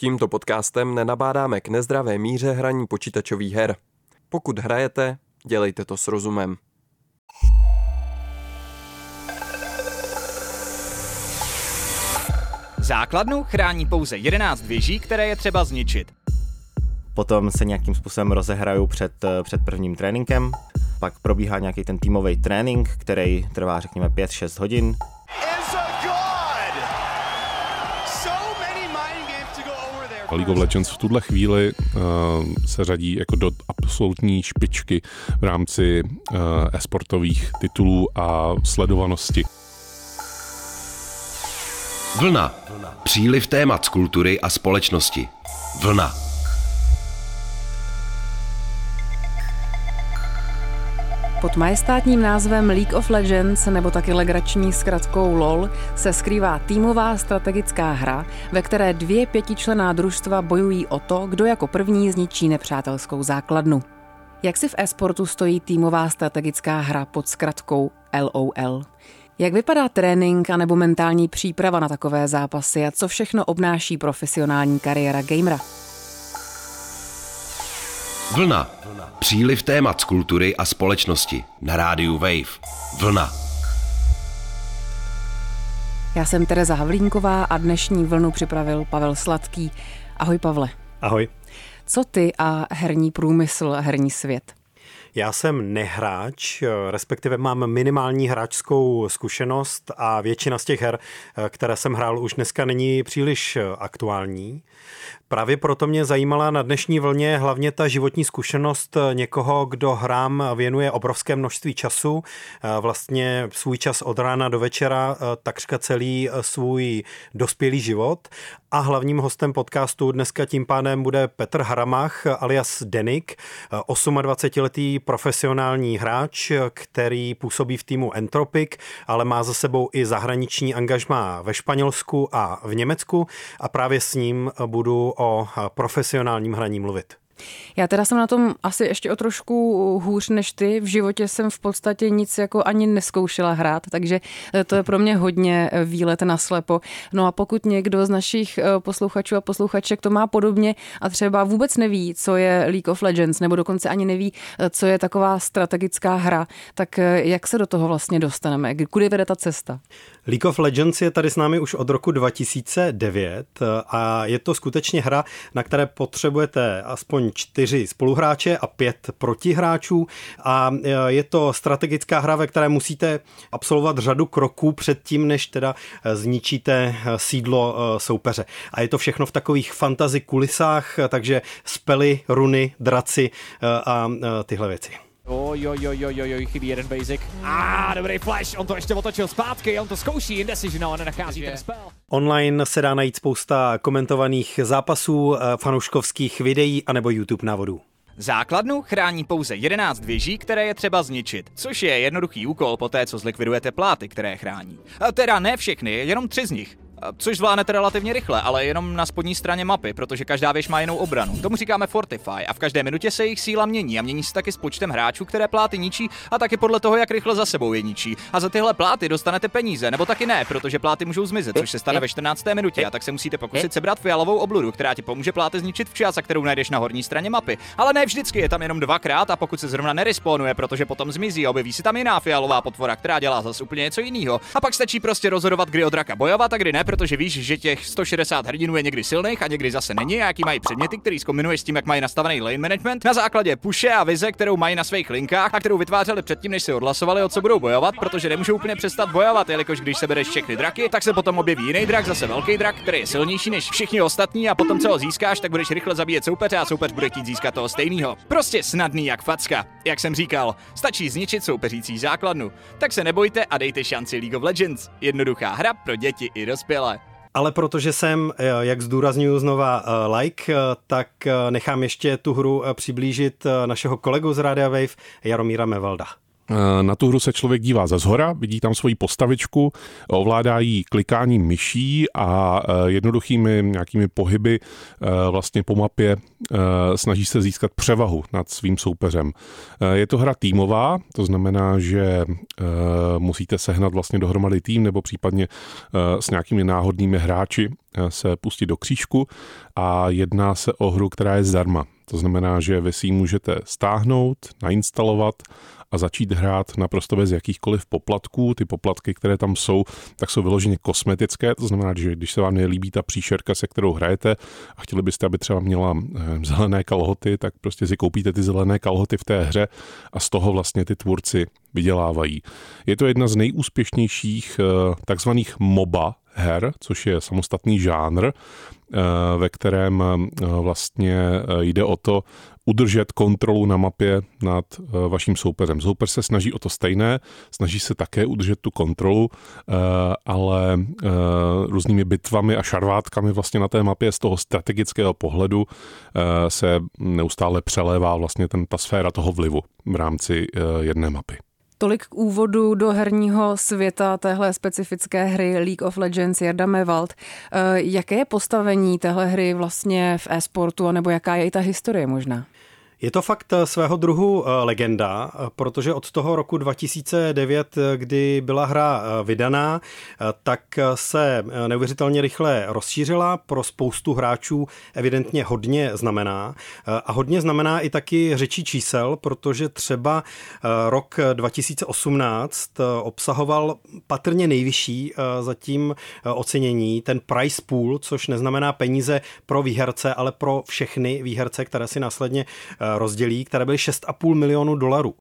Tímto podcastem nenabádáme k nezdravé míře hraní počítačových her. Pokud hrajete, dělejte to s rozumem. Základnu chrání pouze 11 věží, které je třeba zničit. Potom se nějakým způsobem rozehraju před, před prvním tréninkem, pak probíhá nějaký ten týmový trénink, který trvá řekněme 5-6 hodin. League of Legends v tuhle chvíli uh, se řadí jako do absolutní špičky v rámci uh, esportových titulů a sledovanosti. Vlna. Příliv témat z kultury a společnosti. Vlna. Pod majestátním názvem League of Legends nebo taky legrační zkratkou LOL se skrývá týmová strategická hra, ve které dvě pětičlená družstva bojují o to, kdo jako první zničí nepřátelskou základnu. Jak si v e-sportu stojí týmová strategická hra pod zkratkou LOL? Jak vypadá trénink anebo mentální příprava na takové zápasy a co všechno obnáší profesionální kariéra gamera? Vlna. Příliv témat z kultury a společnosti na rádiu Wave. Vlna. Já jsem Tereza Havlínková a dnešní vlnu připravil Pavel Sladký. Ahoj Pavle. Ahoj. Co ty a herní průmysl, herní svět? Já jsem nehráč, respektive mám minimální hráčskou zkušenost a většina z těch her, které jsem hrál, už dneska není příliš aktuální. Právě proto mě zajímala na dnešní vlně hlavně ta životní zkušenost někoho, kdo hrám věnuje obrovské množství času, vlastně svůj čas od rána do večera, takřka celý svůj dospělý život. A hlavním hostem podcastu dneska tím pádem bude Petr Haramach alias Denik, 28-letý profesionální hráč, který působí v týmu Entropic, ale má za sebou i zahraniční angažmá ve Španělsku a v Německu a právě s ním budu o profesionálním hraní mluvit. Já teda jsem na tom asi ještě o trošku hůř než ty. V životě jsem v podstatě nic jako ani neskoušela hrát, takže eh, to je pro mě hodně eh, výlet na slepo. No a pokud někdo z našich eh, posluchačů a posluchaček to má podobně a třeba vůbec neví, co je League of Legends, nebo dokonce ani neví, co je taková strategická hra, tak jak se do toho vlastně dostaneme? Kudy vede ta cesta? League of Legends je tady s námi už od roku 2009 a je to skutečně hra, na které potřebujete aspoň čtyři spoluhráče a pět protihráčů a e, je to strategická hra, ve které musíte absolvovat řadu kroků před tím, než teda e, zničíte e, sídlo soupeře. A je to všechno v takových fantazy kulisách, takže spely, runy, draci a tyhle věci. Oj, oj, oj, oj, oj, chybí jeden basic. A ah, dobrý flash, on to ještě otočil zpátky, on to zkouší, Indecision, ale nenachází ten spell. Online se dá najít spousta komentovaných zápasů, eh, fanouškovských videí anebo YouTube návodů. Základnu chrání pouze 11 věží, které je třeba zničit, což je jednoduchý úkol po té, co zlikvidujete pláty, které chrání. A teda ne všechny, jenom tři z nich. Což zvládnete relativně rychle, ale jenom na spodní straně mapy, protože každá věž má jinou obranu. Tomu říkáme Fortify a v každé minutě se jejich síla mění a mění se taky s počtem hráčů, které pláty ničí a taky podle toho, jak rychle za sebou je ničí. A za tyhle pláty dostanete peníze, nebo taky ne, protože pláty můžou zmizet, což se stane ve 14. minutě a tak se musíte pokusit sebrat fialovou obludu, která ti pomůže pláty zničit včas a kterou najdeš na horní straně mapy. Ale ne vždycky je tam jenom dvakrát a pokud se zrovna nerespawnuje, protože potom zmizí, objeví se tam jiná fialová potvora, která dělá zase úplně něco jiného. A pak stačí prostě rozhodovat, kdy od draka bojovat a kdy ne, protože víš, že tě těch 160 hrdinů je někdy silných a někdy zase není a jaký mají předměty, který zkombinuješ s tím, jak mají nastavený lane management na základě puše a vize, kterou mají na svých linkách a kterou vytvářeli předtím, než si odhlasovali, o co budou bojovat, protože nemůžou úplně přestat bojovat, jelikož když se bereš všechny draky, tak se potom objeví jiný drak, zase velký drak, který je silnější než všichni ostatní a potom, co ho získáš, tak budeš rychle zabíjet soupeře a soupeř bude chtít získat toho stejného. Prostě snadný jak facka. Jak jsem říkal, stačí zničit soupeřící základnu. Tak se nebojte a dejte šanci League of Legends. Jednoduchá hra pro děti i dospělé. Ale protože jsem, eh, jak zdůraznuju znova, eh, like, eh, tak nechám ještě tu hru přiblížit našeho kolegu z Radia Wave, Jaromíra Mevalda. Eh, na tu hru se člověk dívá ze zhora, vidí tam svoji postavičku, ovládá ji klikáním myší a eh, jednoduchými nějakými pohyby eh, vlastně po mapě snaží se získat převahu nad svým soupeřem. Je to hra týmová, to znamená, že musíte sehnat vlastně dohromady tým nebo případně s nějakými náhodnými hráči se pustit do křížku a jedná se o hru, která je zdarma. To znamená, že vy si ji můžete stáhnout, nainstalovat a začít hrát naprosto bez jakýchkoliv poplatků. Ty poplatky, které tam jsou, tak jsou vyloženě kosmetické, to znamená, že když se vám nelíbí ta příšerka, se kterou hrajete a chtěli byste, aby třeba měla eh, zelené kalhoty, tak prostě si koupíte ty zelené kalhoty v té hře a z toho vlastně ty tvůrci vydělávají. Je to jedna z nejúspěšnějších eh, takzvaných MOBA her, což je samostatný žánr, ve kterém vlastně jde o to udržet kontrolu na mapě nad eh, vaším soupeřem. Soupeř se snaží o to stejné, snaží se také udržet tu kontrolu, eh, ale eh, různými bitvami a šarvátkami vlastně na té mapě z toho strategického pohledu se neustále přelévá vlastně ten, ta sféra toho vlivu v rámci jedné mapy. Tolik k úvodu do herního světa téhle specifické hry League of Legends Jarda Mevald. Jaké je postavení téhle hry vlastně v e-sportu, nebo jaká je i ta historie možná? Je to fakt eh, svého druhu eh, legenda, eh, protože od toho roku 2009, kdy byla hra vydaná, tak se neuvěřitelně rychle rozšířila. Pro spoustu hráčů evidentně hodně znamená. A hodně znamená i taky řečí čísel, protože třeba rok 2018 obsahoval patrně nejvyšší zatím ocenění, ten price pool, což neznamená peníze pro výherce, ale pro všechny výherce, které si následně rozdělí, které byly 6,5 milionů dolarů.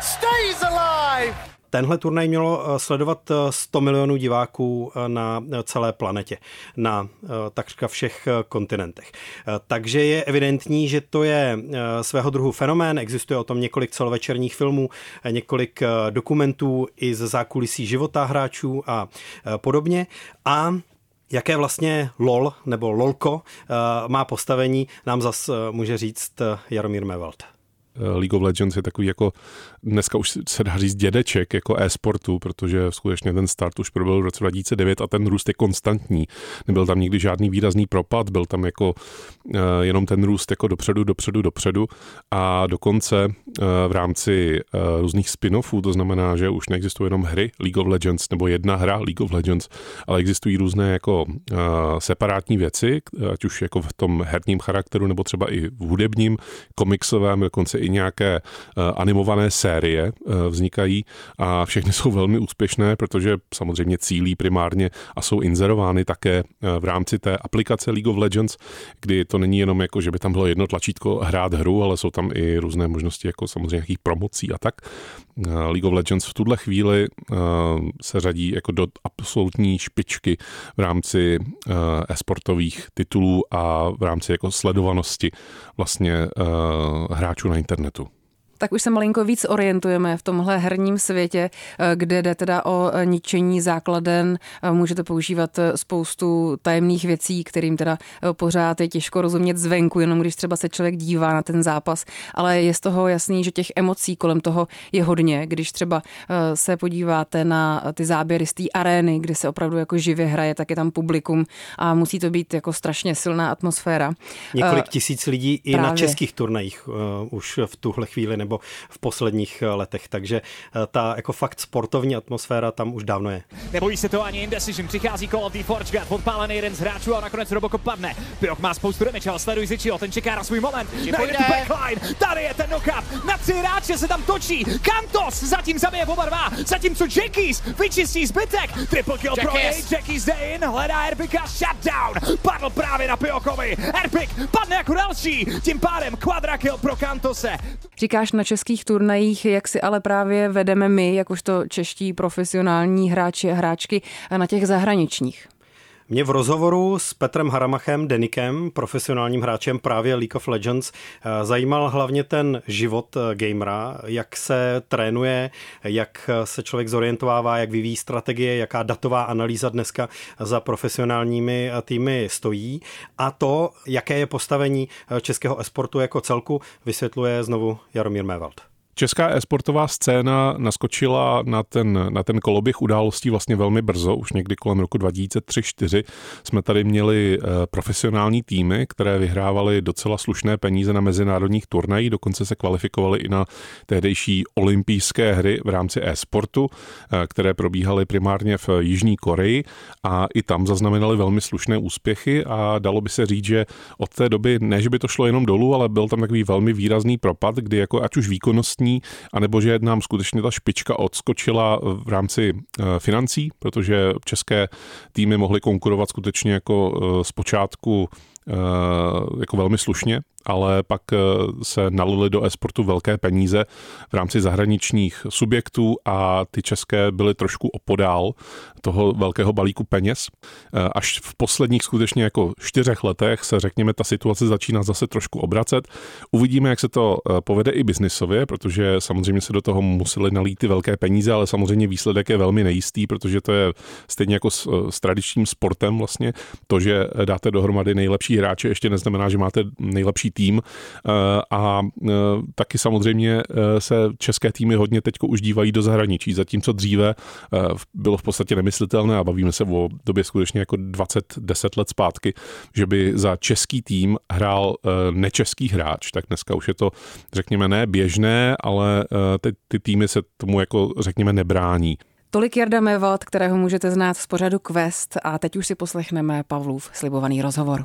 stays alive! Tenhle turnaj mělo eh, sledovat 100 eh, milionů diváků eh, na celé planetě, na takřka všech kontinentech. Takže je evidentní, že to je svého druhu fenomén, existuje o tom několik celovečerních filmů, několik dokumentů i ze zákulisí života hráčů a podobně. A Jaké vlastně LOL nebo LOLko má postavení, nám zas může říct Jaromír Mevald. League of Legends je takový jako dneska už se dá říct dědeček jako e-sportu, protože skutečně ten start už proběhl v roce 2009 a ten růst je konstantní. Nebyl tam nikdy žádný výrazný propad, byl tam jako uh, jenom ten růst jako dopředu, dopředu, dopředu a dokonce uh, v rámci uh, různých spin-offů, to znamená, že už neexistují jenom hry League of Legends nebo jedna hra League of Legends, ale existují různé jako separátní věci, ať už jako v tom herním charakteru nebo třeba i v hudebním, komiksovém, dokonce i nějaké animované série série eh, vznikají a všechny jsou velmi úspěšné, protože samozřejmě cílí primárně a jsou inzerovány také eh, v rámci té aplikace League of Legends, kdy to není jenom jako, že by tam bylo jedno tlačítko hrát hru, ale jsou tam i různé možnosti jako samozřejmě nějakých promocí a tak. Eh, League of Legends v tuhle chvíli se řadí jako do absolutní špičky v rámci esportových titulů a v rámci jako sledovanosti vlastně hráčů na internetu tak už se malinko víc orientujeme v tomhle herním světě, eh, kde jde teda o eh, ničení základen. Eh, můžete používat spoustu tajemných věcí, kterým teda pořád je těžko rozumět zvenku, jenom když třeba se člověk dívá na ten zápas. Ale je z toho jasný, že těch emocí kolem toho je hodně. Když třeba se podíváte na ty záběry z té arény, kde se opravdu jako živě hraje, tak je tam publikum a musí to být jako strašně silná atmosféra. Několik tisíc lidí i Právě. na českých turnajích uh, už v tuhle chvíli nebo nebo v posledních eh, letech. Takže eh, ta jako fakt sportovní atmosféra tam už dávno je. Nebojí se to ani Indecision, přichází Call of the Forge Guard, podpálený jeden z hráčů a nakonec Robocop padne. Piok má spoustu damage, ale sleduj Zichio, ten čeká na svůj moment. Najde tu backline, tady je ten knockup, na tři hráče se tam točí. Kantos zatím zabije oba dva, zatímco Jackies vyčistí zbytek. Triple kill pro něj, Jackies jde in, hledá Erpika, shutdown. Padl právě na Piokovi. Erpik padne jako další, tím pádem quadra kill pro Kantose. Říkáš na českých turnajích, jak si ale právě vedeme my, jakožto čeští profesionální hráči a hráčky na těch zahraničních? Mě v rozhovoru s Petrem Haramachem, Denikem, profesionálním hráčem právě League of Legends, eh, zajímal hlavně ten život eh, gamera, jak se trénuje, jak se člověk zorientovává, jak vyvíjí strategie, jaká datová analýza dneska za profesionálními týmy stojí a to, jaké je postavení českého esportu jako celku, vysvětluje znovu Jaromír Mévald. Česká e-sportová scéna naskočila na ten, na ten koloběh událostí vlastně velmi brzo, už někdy kolem roku 2003-2004 jsme tady měli eh, profesionální týmy, které vyhrávaly docela slušné peníze na mezinárodních turnajích, dokonce se kvalifikovaly i na tehdejší olympijské hry v rámci e-sportu, eh, které probíhaly primárně v Jižní Koreji a i tam zaznamenali velmi slušné úspěchy a dalo by se říct, že od té doby, ne že by to šlo jenom dolů, ale byl tam takový velmi výrazný propad, kdy jako ať už výkonnost vlastní, anebo že nám skutečně ta špička odskočila v rámci eh, financí, protože české týmy mohly konkurovat skutečně jako eh, zpočátku eh, jako velmi slušně ale pak eh, se nalily do e-sportu velké peníze v rámci zahraničních subjektů a ty české byly trošku opodál toho velkého balíku peněz. Eh, až v posledních skutečně jako čtyřech letech se řekněme ta situace začíná zase trošku obracet. Uvidíme, jak se to eh, povede i biznisově, protože samozřejmě se do toho museli nalít ty velké peníze, ale samozřejmě výsledek je velmi nejistý, protože to je stejně jako s, s tradičním sportem vlastně. To, že dáte dohromady nejlepší hráče, ještě neznamená, že máte nejlepší tým eh, a eh, taky samozřejmě eh, se české týmy hodně teď už dívají do zahraničí, zatímco dříve bylo v podstatě nemyslitelné a bavíme se o době skutečně jako 20-10 let zpátky, že by za český tým hrál nečeský hráč, tak dneska už je to, řekněme, ne běžné, ale ty, ty týmy se tomu jako, řekněme, nebrání. Tolik Jarda Mevald, kterého můžete znát z pořadu Quest a teď už si poslechneme Pavlův slibovaný rozhovor.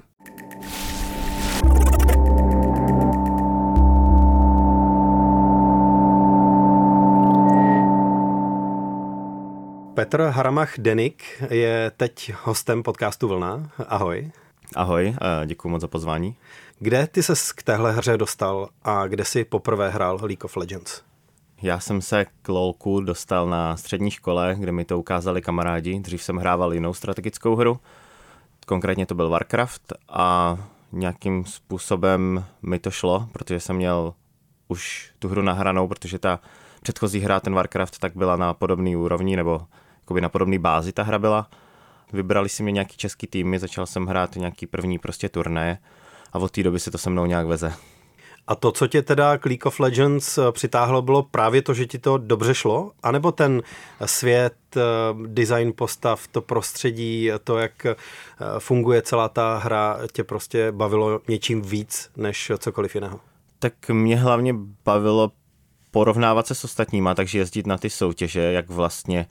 Petr Haramach Denik je teď hostem podcastu Vlna. Ahoj. Ahoj, děkuji moc za pozvání. Kde ty se k téhle hře dostal a kde jsi poprvé hrál League of Legends? Já jsem se k LoLku dostal na střední škole, kde mi to ukázali kamarádi. Dřív jsem hrával jinou strategickou hru, konkrétně to byl Warcraft a nějakým způsobem mi to šlo, protože jsem měl už tu hru nahranou, protože ta předchozí hra, ten Warcraft, tak byla na podobné úrovni, nebo jakoby na podobné bázi ta hra byla. Vybrali si mě nějaký český týmy, začal jsem hrát nějaký první prostě turné a od té doby se to se mnou nějak veze. A to, co tě teda k League of Legends eh, přitáhlo, bylo právě to, že ti to dobře šlo? A nebo ten svět, eh, design postav, to prostředí, to, jak eh, funguje celá ta hra, tě prostě bavilo něčím víc než cokoliv jiného? Tak mě hlavně bavilo porovnávat se s ostatníma, takže jezdit na ty soutěže, jak vlastně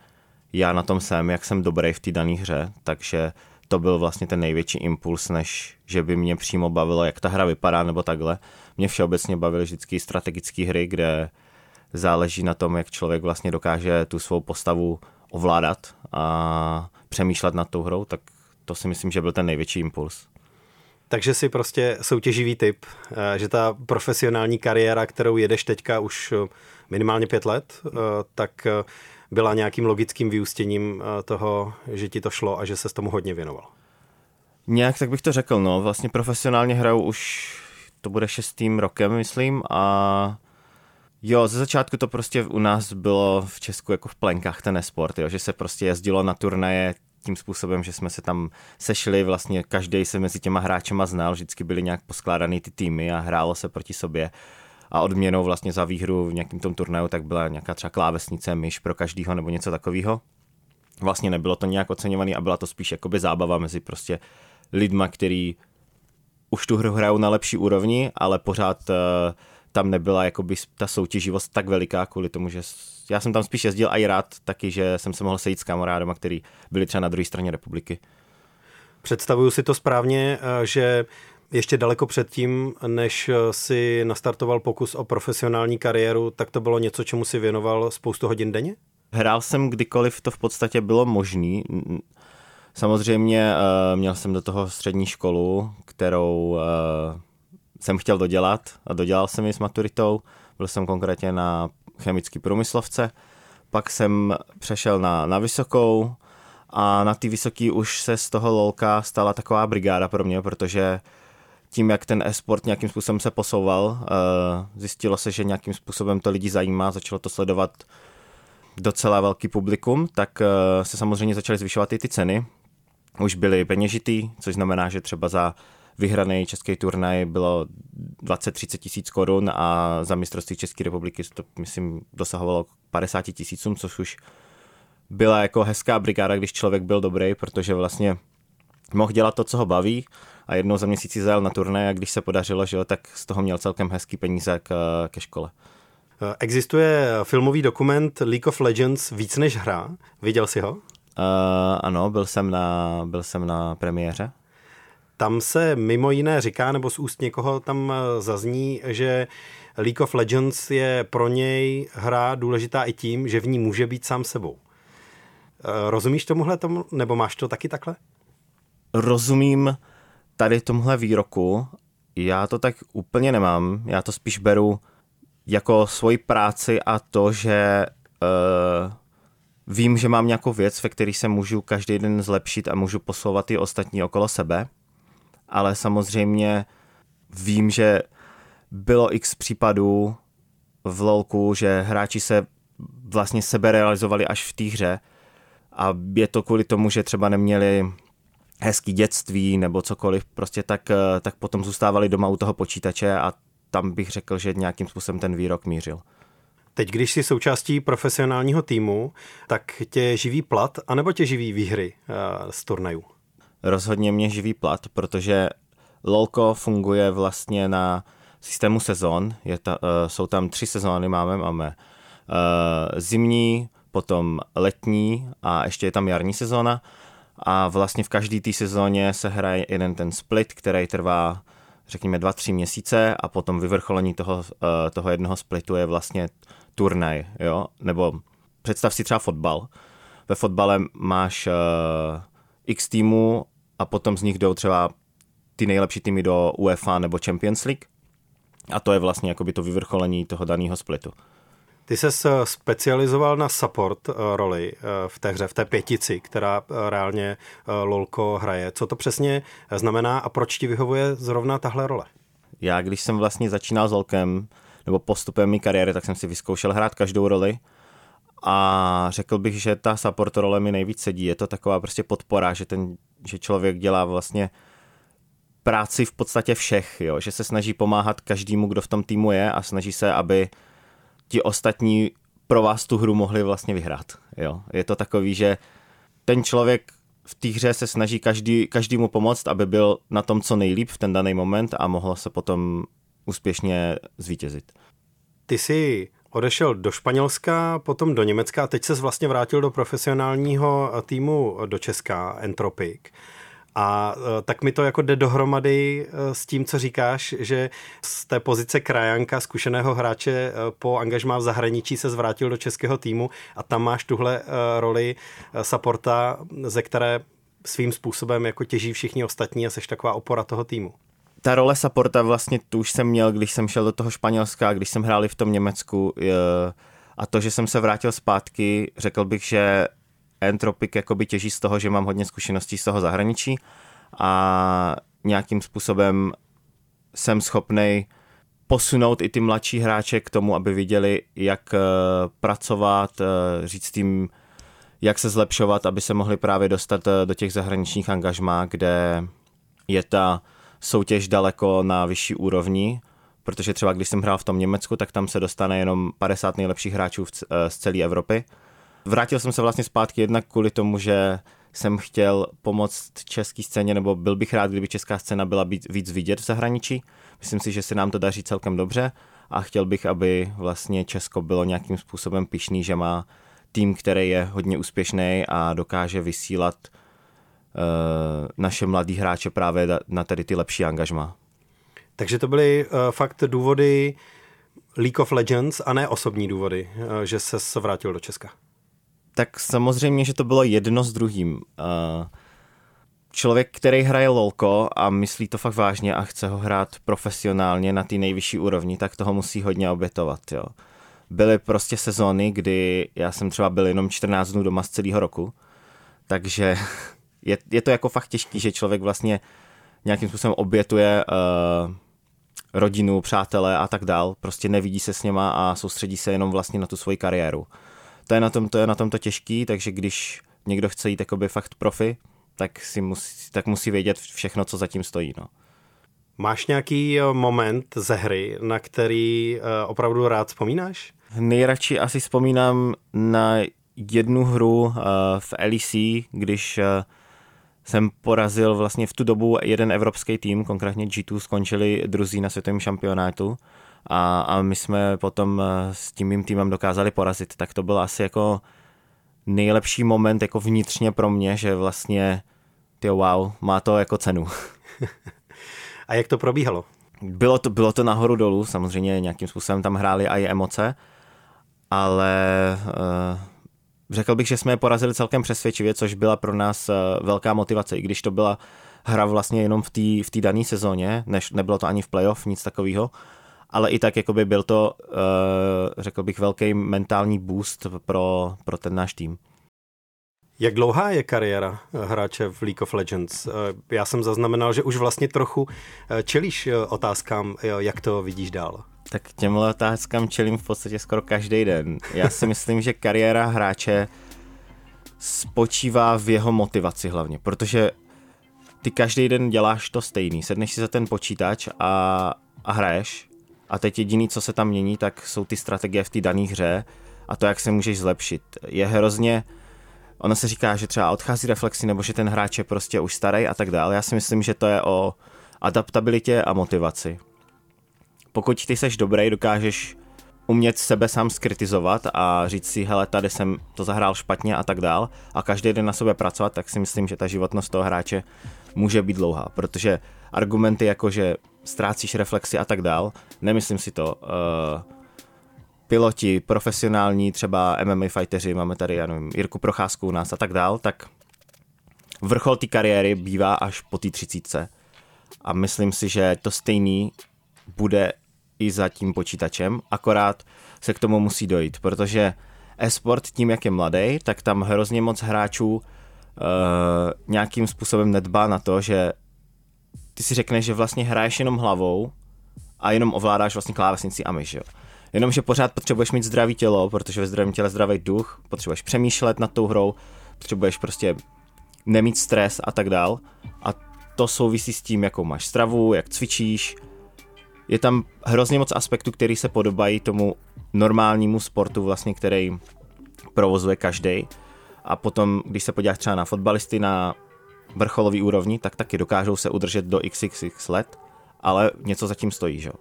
já na tom jsem, jak jsem dobrý v té dané hře, takže to byl vlastně ten největší impuls, než že by mě přímo bavilo, jak ta hra vypadá nebo takhle. Mě všeobecně bavily vždycky strategické hry, kde záleží na tom, jak člověk vlastně dokáže tu svou postavu ovládat a přemýšlet nad tou hrou, tak to si myslím, že byl ten největší impuls. Takže si prostě soutěživý typ, eh, že ta profesionální kariéra, kterou jedeš teďka už eh, minimálně pět let, eh, tak byla nějakým logickým vyústěním toho, že ti to šlo a že se s tomu hodně věnoval. Nějak tak bych to řekl, no. Vlastně profesionálně hraju už, to bude šestým rokem, myslím, a Jo, ze začátku to prostě u nás bylo v Česku jako v plenkách ten sport, jo, že se prostě jezdilo na turnaje tím způsobem, že jsme se tam sešli, vlastně každý se mezi těma hráčema znal, vždycky byly nějak poskládaný ty týmy a hrálo se proti sobě a odměnou vlastně za výhru v nějakém tom turnaju tak byla nějaká třeba klávesnice, myš pro každýho nebo něco takového. Vlastně nebylo to nějak oceňovaný a byla to spíš jakoby zábava mezi prostě lidma, který už tu hru hrajou na lepší úrovni, ale pořád uh, tam nebyla jakoby ta soutěživost tak veliká kvůli tomu, že já jsem tam spíš jezdil a i rád taky, že jsem se mohl sejít s kamarádama, který byli třeba na druhé straně republiky. Představuju si to správně, eh, že ještě daleko předtím, než eh, si nastartoval pokus o profesionální kariéru, tak to bylo něco, čemu si věnoval spoustu hodin denně? Hrál jsem kdykoliv to v podstatě bylo možný. Samozřejmě uh, měl jsem do toho střední školu, kterou uh, jsem chtěl dodělat a dodělal jsem ji s maturitou. Byl jsem konkrétně na chemický průmyslovce, pak jsem přešel na, na vysokou A na ty vysoký už se z toho lolka stala taková brigáda pro mě, protože tím, jak ten e-sport nějakým způsobem se posouval, eh, zjistilo se, že nějakým způsobem to lidi zajímá, začalo to sledovat docela velký publikum, tak eh, se samozřejmě začaly zvyšovat i ty ceny. Už byly peněžitý, což znamená, že třeba za vyhraný český turnaj bylo 20-30 tisíc korun a za mistrovství České republiky to, myslím, dosahovalo 50 tisícům, což už byla jako hezká brigáda, když člověk byl dobrý, protože vlastně mohl dělat to, co ho baví a jednou za měsíc zajel na turné a když se podařilo, že jo, tak z toho měl celkem hezký peníze k, ke škole. Existuje filmový dokument League of Legends víc než hra. Viděl jsi ho? Uh, ano, byl jsem, na, byl jsem na premiéře. Tam se mimo jiné říká, nebo z úst někoho tam zazní, že League of Legends je pro něj hra důležitá i tím, že v ní může být sám sebou. Rozumíš tomuhle tomu, nebo máš to taky takhle? Rozumím tady tomhle výroku. Já to tak úplně nemám. Já to spíš beru jako svoji práci a to, že uh, vím, že mám nějakou věc, ve které se můžu každý den zlepšit a můžu posouvat i ostatní okolo sebe. Ale samozřejmě vím, že bylo x případů v LoLku, že hráči se vlastně sebe realizovali až v té hře a je to kvůli tomu, že třeba neměli hezký dětství nebo cokoliv, prostě tak, eh, tak potom zůstávali doma u toho počítače a tam bych řekl, že nějakým způsobem ten výrok mířil. Teď, když jsi součástí profesionálního týmu, tak tě živí plat, anebo tě živí výhry uh, z turnajů? Rozhodně mě živí plat, protože LOLko funguje vlastně na systému sezon. Je ta, uh, jsou tam tři sezóny, máme, máme zimní, potom letní a ještě je tam jarní sezóna a vlastně v každé té sezóně se hraje jeden ten split, který trvá řekněme dva, tři měsíce a potom vyvrcholení toho, eh, toho jednoho splitu je vlastně turnaj, jo, nebo představ si třeba fotbal. Ve fotbale máš uh, x týmů a potom z nich jdou třeba ty nejlepší týmy do UEFA nebo Champions League a to je vlastně jakoby to vyvrcholení toho daného splitu. Ty se specializoval na support eh, roli eh, v té hře, v té pětici, která eh, reálně Lolko hraje. Co to přesně znamená a proč ti vyhovuje zrovna tahle role? Já, když jsem vlastně začínal s Lolkem, nebo postupem mý kariéry, tak jsem si vyzkoušel hrát každou roli a řekl bych, že ta support role mi nejvíc sedí. Je to taková prostě podpora, že, ten, že člověk dělá vlastně práci v podstatě všech, jo? že se snaží pomáhat každému, kdo v tom týmu je a snaží se, aby ti ostatní pro vás tu hru mohli vlastně vyhrát. Jo? Je to takový, že ten člověk v té hře se snaží každý, každému pomoct, aby byl na tom co nejlíp v ten daný moment a mohlo se potom úspěšně zvítězit. Ty jsi odešel do Španělska, potom do Německa a teď se vlastně vrátil do profesionálního týmu do Česka, Entropic. A e, tak mi to jako jde dohromady e, s tím, co říkáš, že z té pozice krajanka, zkušeného hráče e, po angažmá v zahraničí se zvrátil do českého týmu a tam máš tuhle roli supporta, ze které svým způsobem jako těží všichni ostatní a seš taková opora toho týmu. Ta role supporta vlastně tu už jsem měl, když jsem šel do toho Španělska, když jsem hrál v tom Německu a to, že jsem se vrátil zpátky, řekl bych, že Entropic jakoby těží z toho, že mám hodně zkušeností z toho zahraničí a nějakým způsobem jsem schopný posunout i ty mladší hráče k tomu, aby viděli, jak eh, pracovat, eh, říct tím, jak se zlepšovat, aby se mohli právě dostat eh, do těch zahraničních angažmá, kde je ta soutěž daleko na vyšší úrovni, protože třeba když jsem hrál v tom Německu, tak tam se dostane jenom 50 nejlepších hráčů z celé Evropy Vrátil jsem se vlastně zpátky jednak kvůli tomu, že jsem chtěl pomoct české scéně, nebo byl bych rád, kdyby česká scéna byla víc vidět v zahraničí. Myslím si, že se nám to daří celkem dobře a chtěl bych, aby vlastně Česko bylo nějakým způsobem pišný, že má tým, který je hodně úspěšný a dokáže vysílat uh, naše mladí hráče právě na tady ty lepší angažma. Takže to byly uh, fakt důvody League of Legends a ne osobní důvody, uh, že se vrátil do Česka tak samozřejmě, že to bylo jedno s druhým. Člověk, který hraje lolko a myslí to fakt vážně a chce ho hrát profesionálně na té nejvyšší úrovni, tak toho musí hodně obětovat. Jo. Byly prostě sezóny, kdy já jsem třeba byl jenom 14 dnů doma z celého roku, takže je, je to jako fakt těžký, že člověk vlastně nějakým způsobem obětuje uh, rodinu, přátelé a tak dál, prostě nevidí se s něma a soustředí se jenom vlastně na tu svoji kariéru. To je na tom to, je na tom to těžký, takže když někdo chce jít jakoby fakt profi, tak, si musí, tak musí vědět všechno, co zatím stojí. No. Máš nějaký eh, moment ze hry, na který eh, opravdu rád vzpomínáš? Nejradši asi vzpomínám na jednu hru eh, v LEC, když jsem porazil vlastně v tu dobu jeden evropský tým, konkrétně G2 skončili druzí na světovém šampionátu a, a my jsme potom s tím mým týmem dokázali porazit, tak to byl asi jako nejlepší moment jako vnitřně pro mě, že vlastně ty wow, má to jako cenu. A jak to probíhalo? Bylo to, bylo to nahoru dolů, samozřejmě nějakým způsobem tam hrály i emoce, ale uh, řekl bych, že jsme je porazili celkem přesvědčivě, což byla pro nás uh, velká motivace, i když to byla hra vlastně jenom v té v dané sezóně, než, nebylo to ani v playoff, nic takového, ale i tak jakoby byl to, uh, řekl bych, velký mentální boost pro, pro ten náš tým. Jak dlouhá je kariéra hráče v League of Legends? Já jsem zaznamenal, že už vlastně trochu eh, čelíš eh, otázkám, jak to vidíš dál. Tak těmhle otázkám čelím v podstatě skoro každý den. Já si myslím, že kariéra hráče spočívá v jeho motivaci hlavně, protože ty každý den děláš to stejný. Sedneš si za ten počítač a, a hraješ a teď jediný, co se tam mění, tak jsou ty strategie v té dané hře a to, jak se můžeš zlepšit. Je hrozně ono se říká, že třeba odchází reflexy nebo že ten hráč je prostě už starý a tak dále. Já si myslím, že to je o adaptabilitě a motivaci. Pokud ty seš dobrý, dokážeš umět sebe sám skritizovat a říct si, hele, tady jsem to zahrál špatně a tak dál a každý den na sobě pracovat, tak si myslím, že ta životnost toho hráče může být dlouhá, protože argumenty jako, že ztrácíš reflexy a tak dál, nemyslím si to. Uh, piloti, profesionální třeba MMA fighteři, máme tady, já nevím, Jirku Procházku u nás a tak dál, tak vrchol té kariéry bývá až po té třicítce. A myslím si, že to stejný bude i za tím počítačem, akorát se k tomu musí dojít, protože e-sport tím, jak je mladý, tak tam hrozně moc hráčů nějakým způsobem nedbá na to, že ty si řekneš, že vlastně hraješ jenom hlavou a jenom ovládáš vlastně klávesnici a myš, jo. Jenomže pořád potřebuješ mít zdravý tělo, protože ve zdravém těle zdravý duch, potřebuješ přemýšlet nad tou hrou, potřebuješ prostě nemít stres a tak dál. A to souvisí s tím, jakou máš stravu, jak cvičíš. Je tam hrozně moc aspektů, které se podobají tomu normálnímu sportu, vlastně, který provozuje každý. A potom, když se podíváš třeba na fotbalisty na vrcholový úrovni, tak taky dokážou se udržet do xxx let, ale něco zatím stojí, že jo.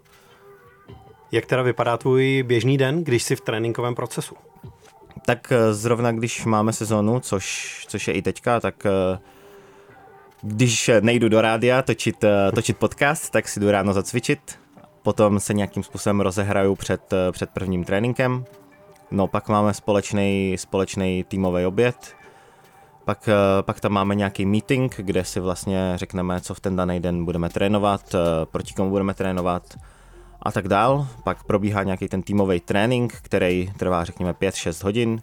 Jak teda vypadá tvůj běžný den, když jsi v tréninkovém procesu? Tak eh, zrovna když máme sezonu, což, což je i teďka, tak eh, když nejdu do rádia točit, eh, točit podcast, tak si jdu ráno zacvičit, potom se nějakým způsobem rozehraju před, před prvním tréninkem, no pak máme společný, společný týmový oběd, pak, pak tam máme nějaký meeting, kde si vlastně řekneme, co v ten daný den budeme trénovat, proti komu budeme trénovat, a tak dál. Pak probíhá nějaký ten týmový trénink, který trvá řekněme 5-6 hodin.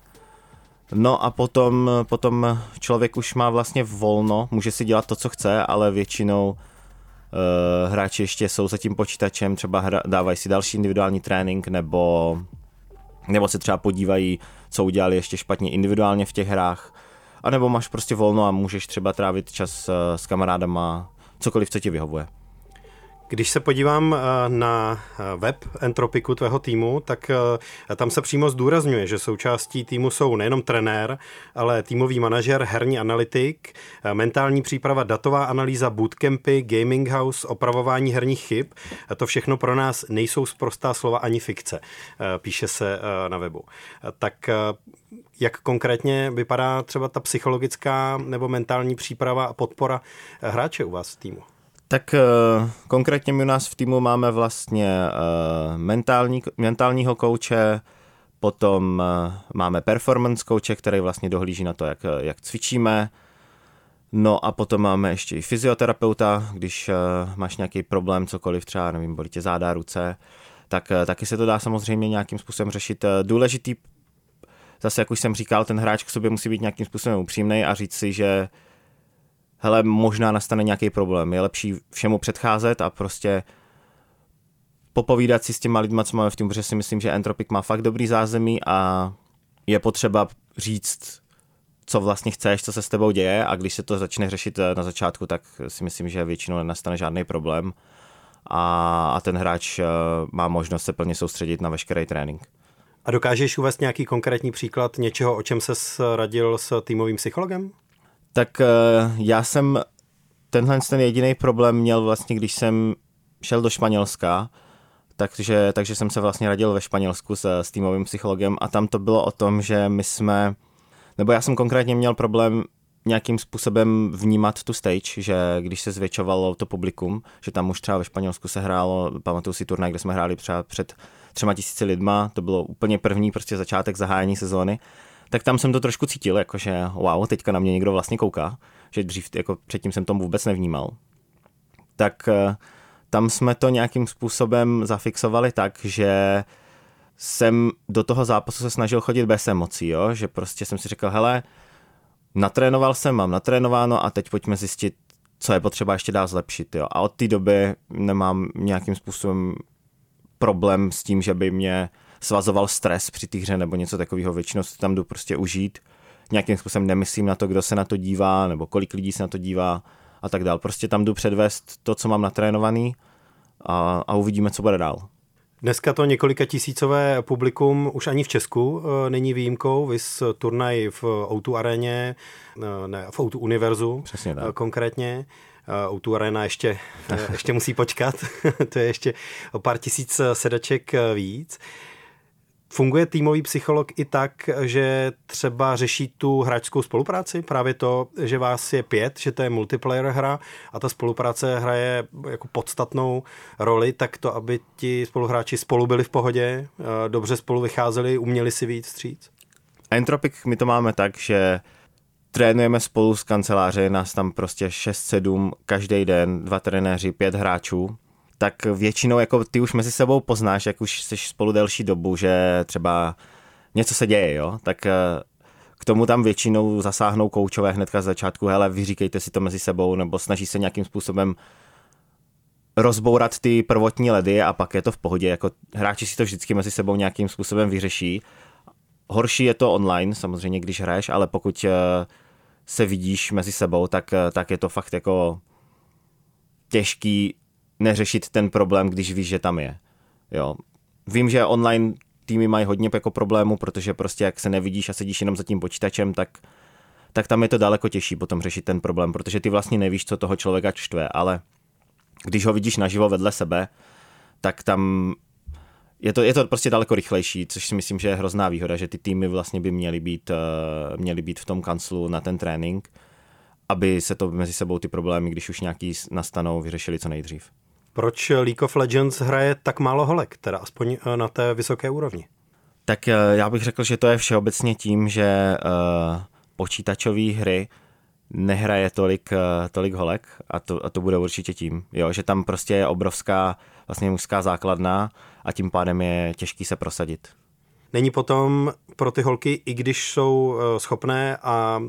No a potom, potom člověk už má vlastně volno, může si dělat to, co chce, ale většinou uh, hráči ještě jsou za tím počítačem, třeba hra, dávají si další individuální trénink, nebo, nebo se třeba podívají, co udělali ještě špatně individuálně v těch hrách. A nebo máš prostě volno a můžeš třeba trávit čas uh, s kamarádama, cokoliv, co ti vyhovuje. Když se podívám eh, na eh, web Entropiku tvého týmu, tak eh, tam se přímo zdůrazňuje, že součástí týmu jsou nejenom trenér, ale týmový manažer, herní analytik, mentální příprava, datová analýza, bootcampy, gaming house, opravování herních chyb. To všechno pro nás nejsou zprostá slova ani fikce, píše se na webu. Tak jak konkrétně vypadá třeba ta psychologická nebo mentální příprava a podpora hráče u vás v týmu? Tak uh, konkrétně my u nás v týmu máme vlastně uh, mentální, mentálního kouče, potom uh, máme performance kouče, který vlastně dohlíží na to, jak, jak cvičíme, no a potom máme ještě i fyzioterapeuta, když máš nějaký problém, cokoliv třeba, nevím, bolí tě záda, ruce, tak taky se to dá samozřejmě nějakým způsobem řešit. Důležitý zase, jak už jsem říkal, ten hráč k sobě musí být nějakým způsobem upřímný a říct si, že hele, možná nastane nějaký problém. Je lepší všemu předcházet a prostě popovídat si s těma lidma, co máme v tom, protože si myslím, že Entropic má fakt dobrý zázemí a je potřeba říct, co vlastně chceš, co se s tebou děje a když se to začne řešit eh, na začátku, tak si myslím, že většinou nenastane žádný problém a, a ten hráč eh, má možnost se plně soustředit na veškerý trénink. A dokážeš uvést nějaký konkrétní příklad něčeho, o čem se radil s týmovým psychologem? Tak eh, já jsem tenhle ten jediný problém měl vlastně, když jsem šel do Španělska, takže, takže jsem se vlastně radil ve Španělsku s, s týmovým psychologem a tam to bylo o tom, že my jsme, nebo já jsem konkrétně měl problém nějakým způsobem vnímat tu stage, že když se zvětšovalo to publikum, že tam už třeba ve Španělsku se hrálo, pamatuju si turnaj, kde jsme hráli třeba před třema tisíci lidma, to bylo úplně první prostě začátek zahájení sezóny, tak tam jsem to trošku cítil, jakože wow, teďka na mě někdo vlastně kouká, že dřív jako předtím jsem tomu vůbec nevnímal. Tak eh, tam jsme to nějakým způsobem zafixovali tak, že jsem do toho zápasu se snažil chodit bez emocí, jo? že prostě jsem si říkal, hele, natrénoval jsem, mám natrénováno a teď pojďme zjistit, co je potřeba ještě dál zlepšit. Jo? A od té doby nemám nějakým způsobem problém s tím, že by mě svazoval stres při té hře nebo něco takového. Většinou si tam jdu prostě užít. Nějakým způsobem nemyslím na to, kdo se na to dívá nebo kolik lidí se na to dívá a tak dál. Prostě tam jdu předvést to, co mám natrénovaný a, a uvidíme, co bude dál. Dneska to několika tisícové publikum už ani v Česku e, není výjimkou. Vys turnaj v Outu aréně, e, ne, v Outu univerzu Přesně tak. E, konkrétně. Outu arena ještě, ještě musí počkat, to je ještě o pár tisíc sedaček víc. Funguje týmový psycholog i tak, že třeba řeší tu hráčskou spolupráci? Právě to, že vás je pět, že to je multiplayer hra a ta spolupráce hraje jako podstatnou roli, tak to, aby ti spoluhráči spolu byli v pohodě, dobře spolu vycházeli, uměli si víc vstříc? Entropic my to máme tak, že trénujeme spolu s kanceláře, nás tam prostě 6-7 každý den, dva trenéři, pět hráčů tak většinou jako ty už mezi sebou poznáš, jak už jsi spolu delší dobu, že třeba něco se děje, jo, tak eh, k tomu tam většinou zasáhnou koučové hnedka z začátku, hele, vyříkejte si to mezi sebou, nebo snaží se nějakým způsobem rozbourat ty prvotní ledy a pak je to v pohodě, jako hráči si to vždycky mezi sebou nějakým způsobem vyřeší. Horší je to online, samozřejmě, když hraješ, ale pokud eh, se vidíš mezi sebou, tak, eh, tak je to fakt jako těžký neřešit ten problém, když víš, že tam je. Jo. Vím, že online týmy mají hodně jako problémů, protože prostě jak se nevidíš a sedíš jenom za tím počítačem, tak, tak tam je to daleko těžší potom řešit ten problém, protože ty vlastně nevíš, co toho člověka čtve, ale když ho vidíš naživo vedle sebe, tak tam je to, je to prostě daleko rychlejší, což si myslím, že je hrozná výhoda, že ty týmy vlastně by měly být, uh, měly být v tom kanclu na ten trénink, aby se to mezi sebou ty problémy, když už nějaký nastanou, vyřešili co nejdřív. Proč League of Legends hraje tak málo holek, teda aspoň eh, na té vysoké úrovni? Tak eh, já bych řekl, že to je všeobecně tím, že uh, počítačové hry nehraje tolik, tolik holek a to, a to bude určitě tím, jo, že tam prostě je obrovská vlastně mužská základna a tím pádem je těžký se prosadit. Není potom pro ty holky, i když jsou schopné a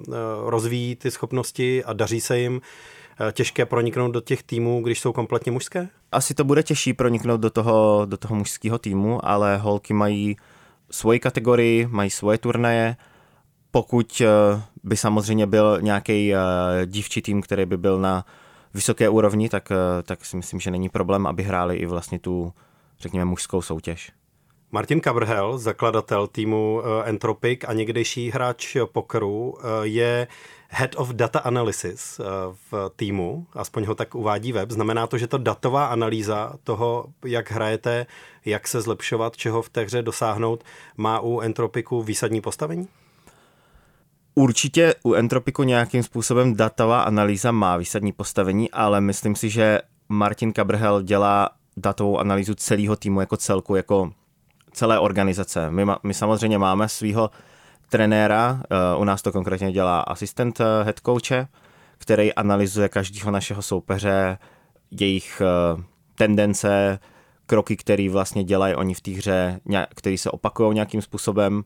rozvíjí ty schopnosti a daří se jim, Eh, těžké proniknout do těch týmů, když jsou kompletně mužské? Asi to bude těžší proniknout do toho, do toho mužského týmu, ale holky mají svoji kategorii, mají svoje turnaje. Pokud eh, by samozřejmě byl nějaký eh, dívčí tým, který by byl na vysoké úrovni, tak, tak si myslím, že není problém, aby hráli i vlastně tu, řekněme, mužskou soutěž. Martin Cabrhel, zakladatel týmu Entropic a někdejší hráč pokeru, je Head of Data Analysis eh, v týmu, aspoň ho tak uvádí web. Znamená to, že to datová analýza toho, jak hrajete, jak se zlepšovat, čeho v té hře dosáhnout, má u Entropiku výsadní postavení? Určitě u Entropiku nějakým způsobem datová analýza má výsadní postavení, ale myslím si, že Martin Cabrhel dělá datovou analýzu celého týmu jako celku, jako celé organizace. My, my samozřejmě máme svého trenéra, eh, u nás to konkrétně dělá asistent eh, head coache, který analyzuje každého našeho soupeře, jejich eh, tendence, kroky, které vlastně dělají oni v té hře, který se opakují nějakým způsobem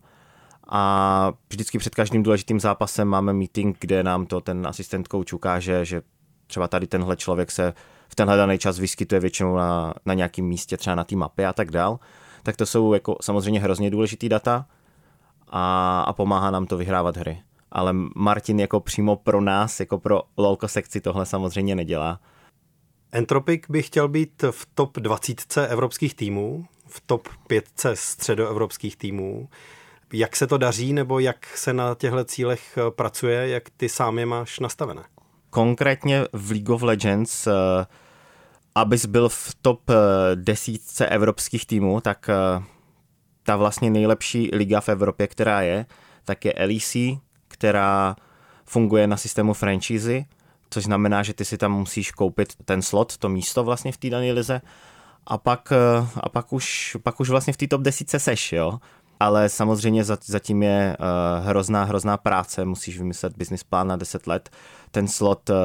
a vždycky před každým důležitým zápasem máme meeting, kde nám to ten asistent coach ukáže, že třeba tady tenhle člověk se v tenhle daný čas vyskytuje většinou na, na nějakém místě, třeba na té mapě a tak dál. Tak to jsou jako samozřejmě hrozně důležitý data a, a pomáhá nám to vyhrávat hry. Ale Martin jako přímo pro nás, jako pro lolko sekci tohle samozřejmě nedělá. Entropic by chtěl být v top 20 evropských týmů, v top 5 středoevropských týmů. Jak se to daří, nebo jak se na těchto cílech pracuje, jak ty sám je máš nastavené? Konkrétně v League of Legends, eh, abys byl v top eh, desítce evropských týmů, tak eh, ta vlastně nejlepší liga v Evropě, která je, tak je LEC, která funguje na systému franchise, což znamená, že ty si tam musíš koupit ten slot, to místo vlastně v té dané lize. A pak, a pak, už, pak už vlastně v té top desítce seš, jo ale samozřejmě zatím je uh, hrozná, hrozná práce, musíš vymyslet business plán na 10 let. Ten slot, uh,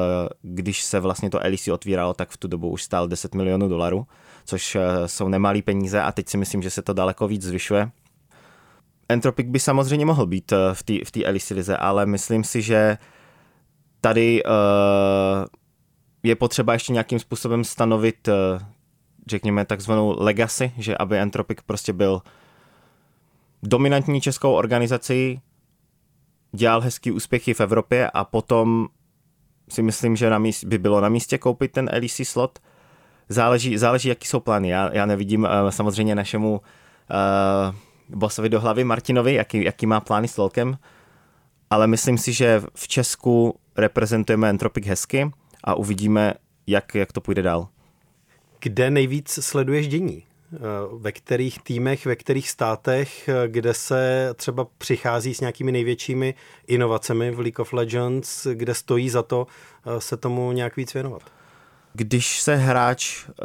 když se vlastně to LEC otvíralo, tak v tu dobu už stál 10 milionů dolarů, což uh, jsou nemalý peníze a teď si myslím, že se to daleko víc zvyšuje. Entropic by samozřejmě mohl být uh, v té v tý LEC lize, ale myslím si, že tady uh, je potřeba ještě nějakým způsobem stanovit, uh, řekněme, takzvanou legacy, že aby Entropic prostě byl dominantní českou organizaci, dělal hezký úspěchy v Evropě a potom si myslím, že by bylo na místě koupit ten LEC slot. Záleží, záleží jaký jsou plány. Já, já nevidím uh, samozřejmě našemu uh, bossovi do hlavy Martinovi, jaký, jaký má plány s lolkem, ale myslím si, že v Česku reprezentujeme Entropic hezky a uvidíme, jak, jak to půjde dál. Kde nejvíc sleduješ dění? Eh, ve kterých týmech, ve kterých státech, eh, kde se třeba přichází s nějakými největšími inovacemi v League of Legends, kde stojí za to eh, se tomu nějak víc věnovat? Když se hráč uh,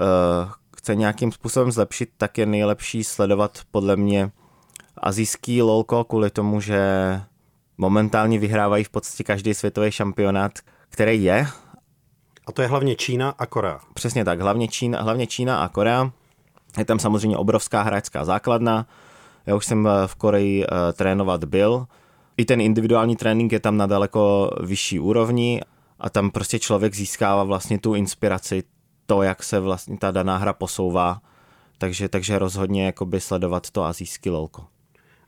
chce nějakým způsobem zlepšit, tak je nejlepší sledovat podle mě azijský lolko kvůli tomu, že momentálně vyhrávají v podstatě každý světový šampionát, který je. A to je hlavně Čína a Korea. Přesně tak, hlavně Čína, hlavně Čína a Korea. Je tam samozřejmě obrovská hráčská základna. Já už jsem eh, v Koreji uh, trénovat byl. I ten individuální trénink je tam na daleko vyšší úrovni a tam prostě člověk získává vlastně tu inspiraci, to, jak se vlastně ta daná hra posouvá. Takže, takže rozhodně jakoby sledovat to azijský lolko.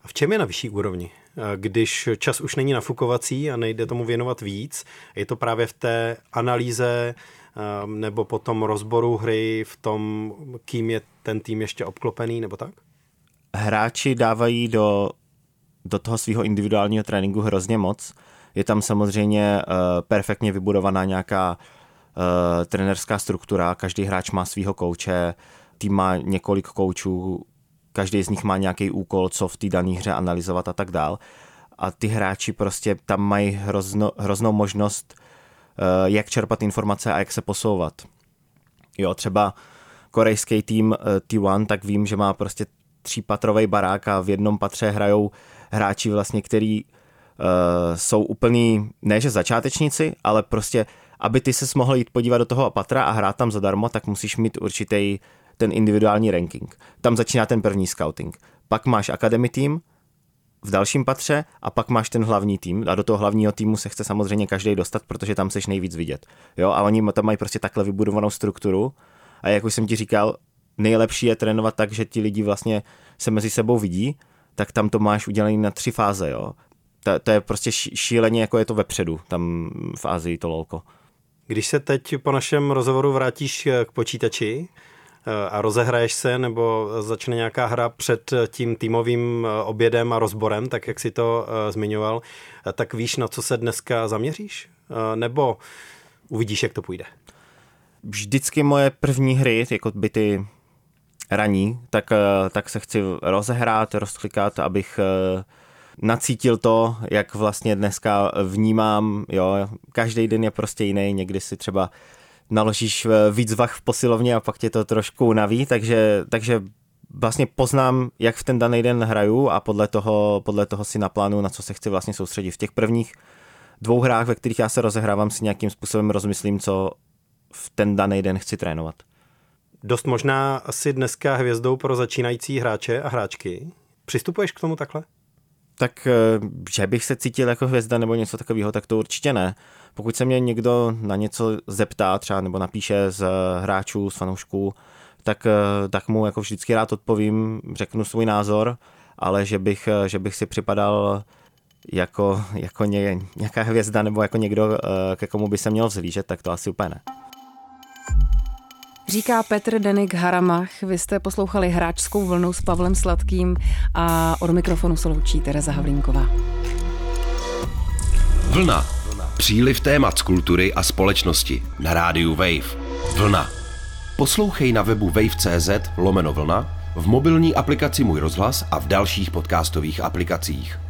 A v čem je na vyšší úrovni? Eh, když čas už není nafukovací a nejde tomu věnovat víc, je to právě v té analýze Ehm, nebo potom rozboru hry v tom, kým je ten tým ještě obklopený, nebo tak? Hráči dávají do, do toho svého individuálního tréninku hrozně moc. Je tam samozřejmě uh, perfektně vybudovaná nějaká uh, trenerská struktura, každý hráč má svého kouče, tým má několik koučů, každý z nich má nějaký úkol, co v té dané hře analyzovat a tak dál. A ty hráči prostě tam mají hrozno, hroznou možnost Eh, jak čerpat informace a jak se posouvat. Jo, třeba korejský tým eh, T1, tak vím, že má prostě třípatrový barák a v jednom patře hrajou hráči vlastně, který uh, jsou úplný, ne že začátečníci, ale prostě, aby ty se mohl jít podívat do toho patra a hrát tam zadarmo, tak musíš mít určitý ten individuální ranking. Tam začíná ten první scouting. Pak máš academy tým, v dalším patře a pak máš ten hlavní tým a do toho hlavního týmu se chce samozřejmě každý dostat, protože tam seš nejvíc vidět. Jo, a oni tam mají prostě takhle vybudovanou strukturu a jak už jsem ti říkal, nejlepší je trénovat tak, že ti lidi vlastně se mezi sebou vidí, tak tam to máš udělané na tři fáze, jo. To, to je prostě šíleně, jako je to vepředu, tam v Ázii to lolko. Když se teď po našem rozhovoru vrátíš k počítači, a rozehraješ se, nebo začne nějaká hra před tím týmovým eh, obědem a rozborem, tak jak si to uh, zmiňoval, eh, tak víš, na co se dneska zaměříš? Nebo uvidíš, jak to půjde? Vždycky moje první hry, jako by ty raní, tak, tak se chci rozehrát, rozklikat, abych nacítil to, jak vlastně dneska vnímám, jo, každý den je prostě jiný, někdy si třeba naložíš eh, víc vach v posilovně a pak tě to trošku unaví, takže, takže vlastně poznám, jak v ten daný den hraju a podle toho, podle toho si naplánu, na co se chci vlastně soustředit. V těch prvních dvou hrách, ve kterých já se rozehrávám, si nějakým způsobem rozmyslím, co v ten daný den chci trénovat. Dost možná asi dneska hvězdou pro začínající hráče a hráčky. Přistupuješ k tomu takhle? Tak eh, že bych se cítil jako hvězda nebo něco takového, tak to určitě ne. Pokud se mě někdo na něco zeptá třeba nebo napíše z hráčů, z fanoušků, tak, eh, tak mu jako vždycky rád odpovím, řeknu svůj názor, ale že bych, eh, že bych si připadal jako, jako ně, nějaká hvězda nebo jako někdo, ke komu by se měl vzlížet, tak to asi úplně ne. Říká Petr Denik Haramach. Vy jste poslouchali hráčskou vlnu s Pavlem Sladkým a od mikrofonu se loučí Tereza Havlínková. Vlna. Příliv témat z kultury a společnosti na rádiu Wave. Vlna. Poslouchej na webu wave.cz lomeno vlna, v mobilní aplikaci Můj rozhlas a v dalších podcastových aplikacích.